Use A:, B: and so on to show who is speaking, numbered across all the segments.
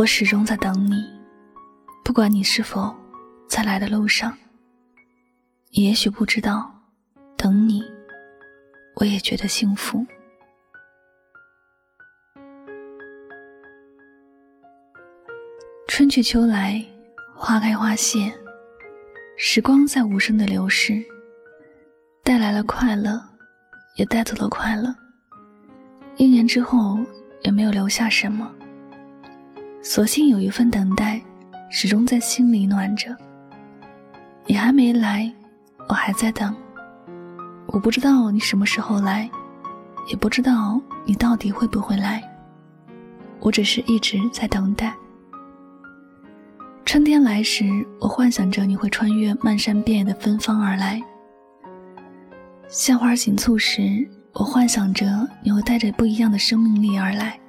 A: 我始终在等你，不管你是否在来的路上。你也许不知道，等你，我也觉得幸福。春去秋来，花开花谢，时光在无声的流逝，带来了快乐，也带走了快乐。一年之后，也没有留下什么。索性有一份等待，始终在心里暖着。你还没来，我还在等。我不知道你什么时候来，也不知道你到底会不会来。我只是一直在等待。春天来时，我幻想着你会穿越漫山遍野的芬芳而来；鲜花紧簇时，我幻想着你会带着不一样的生命力而来。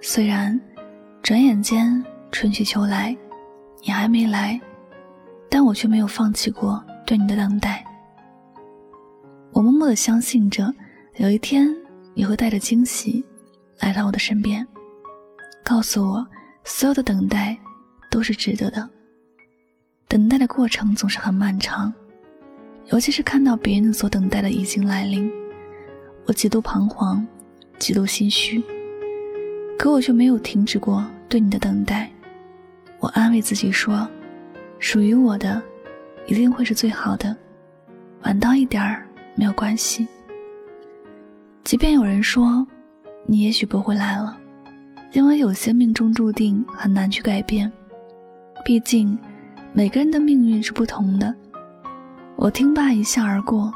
A: 虽然。转眼间，春去秋来，你还没来，但我却没有放弃过对你的等待。我默默的相信着，有一天你会带着惊喜来到我的身边，告诉我所有的等待都是值得的。等待的过程总是很漫长，尤其是看到别人所等待的已经来临，我极度彷徨，极度心虚。可我却没有停止过对你的等待，我安慰自己说，属于我的，一定会是最好的，晚到一点儿没有关系。即便有人说，你也许不会来了，因为有些命中注定很难去改变，毕竟每个人的命运是不同的。我听罢一笑而过。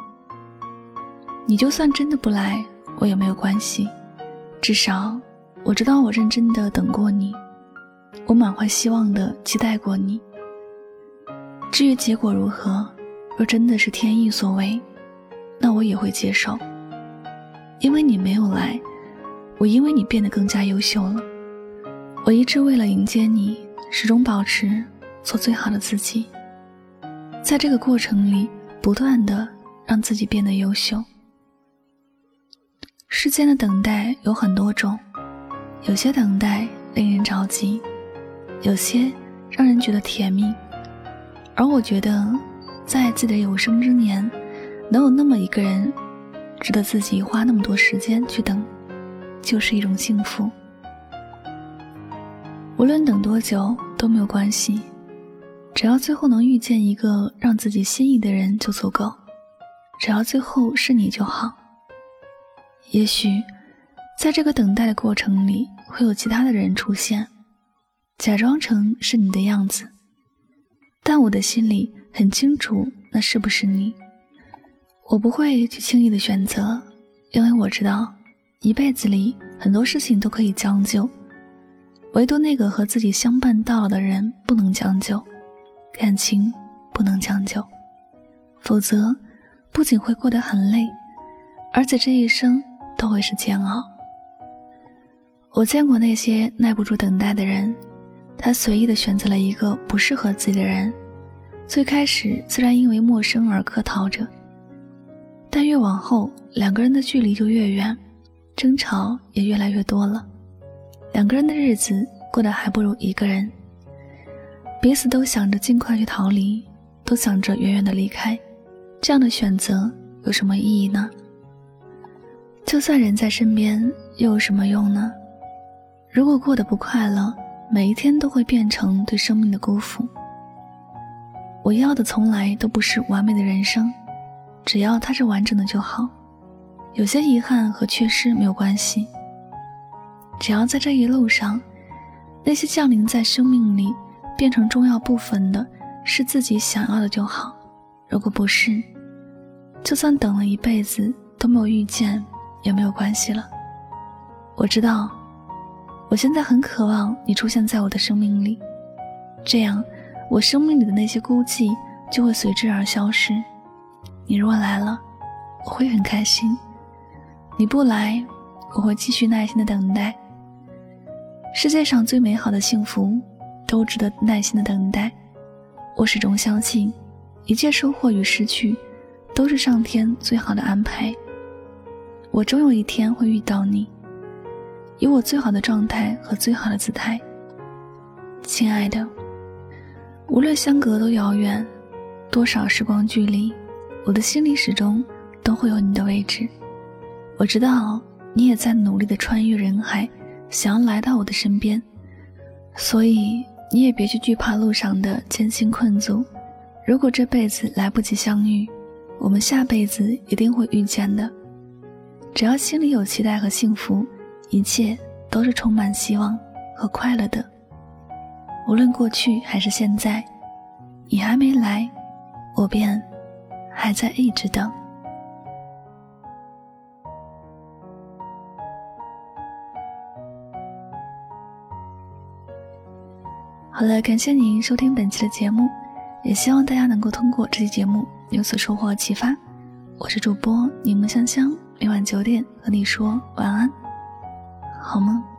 A: 你就算真的不来，我也没有关系，至少。我知道我认真的等过你，我满怀希望的期待过你。至于结果如何，若真的是天意所为，那我也会接受。因为你没有来，我因为你变得更加优秀了。我一直为了迎接你，始终保持做最好的自己，在这个过程里，不断的让自己变得优秀。世间的等待有很多种。有些等待令人着急，有些让人觉得甜蜜，而我觉得，在自己的有生之年，能有那么一个人，值得自己花那么多时间去等，就是一种幸福。无论等多久都没有关系，只要最后能遇见一个让自己心仪的人就足够，只要最后是你就好。也许。在这个等待的过程里，会有其他的人出现，假装成是你的样子，但我的心里很清楚那是不是你。我不会去轻易的选择，因为我知道，一辈子里很多事情都可以将就，唯独那个和自己相伴到老的人不能将就，感情不能将就，否则不仅会过得很累，而且这一生都会是煎熬。我见过那些耐不住等待的人，他随意的选择了一个不适合自己的人，最开始自然因为陌生而客套着，但越往后，两个人的距离就越远，争吵也越来越多了，两个人的日子过得还不如一个人，彼此都想着尽快去逃离，都想着远远的离开，这样的选择有什么意义呢？就算人在身边，又有什么用呢？如果过得不快乐，每一天都会变成对生命的辜负。我要的从来都不是完美的人生，只要它是完整的就好。有些遗憾和缺失没有关系，只要在这一路上，那些降临在生命里变成重要部分的是自己想要的就好。如果不是，就算等了一辈子都没有遇见，也没有关系了。我知道。我现在很渴望你出现在我的生命里，这样我生命里的那些孤寂就会随之而消失。你若来了，我会很开心；你不来，我会继续耐心的等待。世界上最美好的幸福，都值得耐心的等待。我始终相信，一切收获与失去，都是上天最好的安排。我终有一天会遇到你。以我最好的状态和最好的姿态，亲爱的，无论相隔多遥远，多少时光距离，我的心里始终都会有你的位置。我知道你也在努力的穿越人海，想要来到我的身边，所以你也别去惧怕路上的艰辛困阻。如果这辈子来不及相遇，我们下辈子一定会遇见的。只要心里有期待和幸福，一切都是充满希望和快乐的。无论过去还是现在，你还没来，我便还在一直等。好了，感谢您收听本期的节目，也希望大家能够通过这期节目有所收获启发。我是主播柠檬香香，每晚九点和你说晚安，好
B: 吗。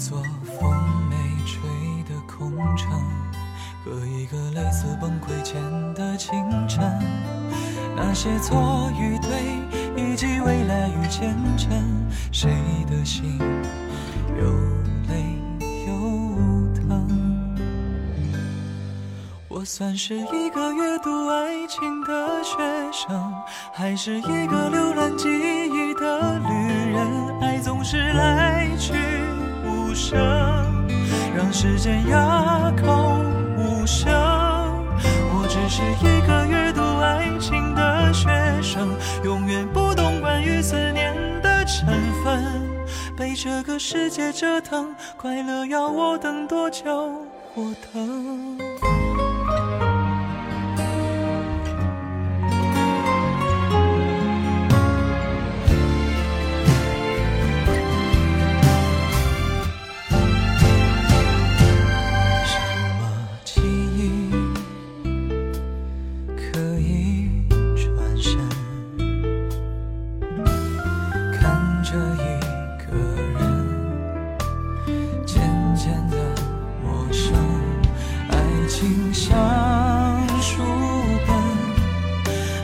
B: 座风没吹的空城，和一个类似崩溃前的清晨，那些错与对，以及未来与前程，谁的心又累又疼？我算是一个阅读爱情的学生，还是一个浏览记忆的旅人？爱总是来去。让时间哑口无声。我只是一个阅读爱情的学生，永远不懂关于思念的成分。被这个世界折腾，快乐要我等多久？我等。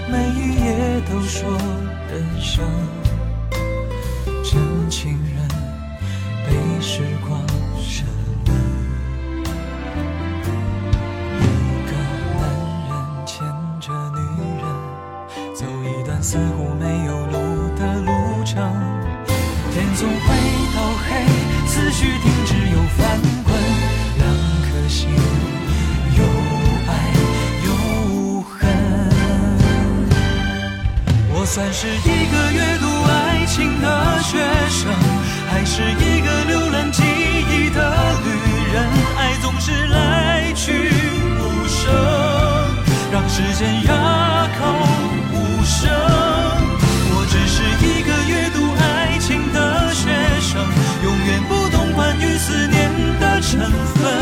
B: 每一夜都说人生。真情人被时光沉沦，一个男人牵着女人，走一段似乎没有路的路程，天总会到黑，思绪。算是一个阅读爱情的学生，还是一个浏览记忆的旅人？爱总是来去无声，让时间哑口。无声，我只是一个阅读爱情的学生，永远不懂关于思念的成分。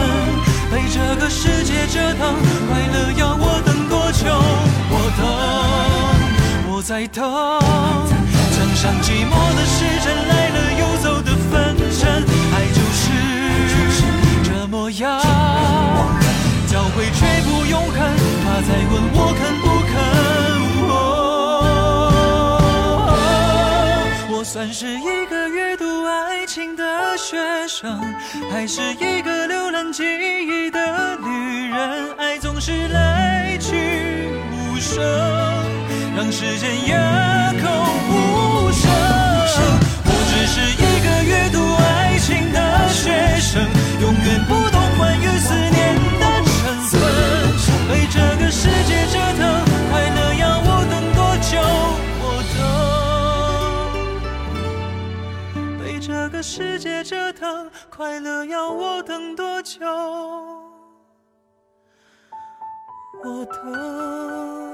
B: 被这个世界折腾，在等。墙上寂寞的时针来了又走的分针，爱就是这模样，交汇却不永恒。他在问我肯不肯。我算是一个阅读爱情。的学生，还是一个浏览记忆的旅人？爱总是来去无声，让时间哑口无声。我只是一个阅读爱情的学生，永远不懂关于思念的成分。被这个世界折腾，快乐要我等多久？我等。被这个世界折腾，快乐要我等多久？我等。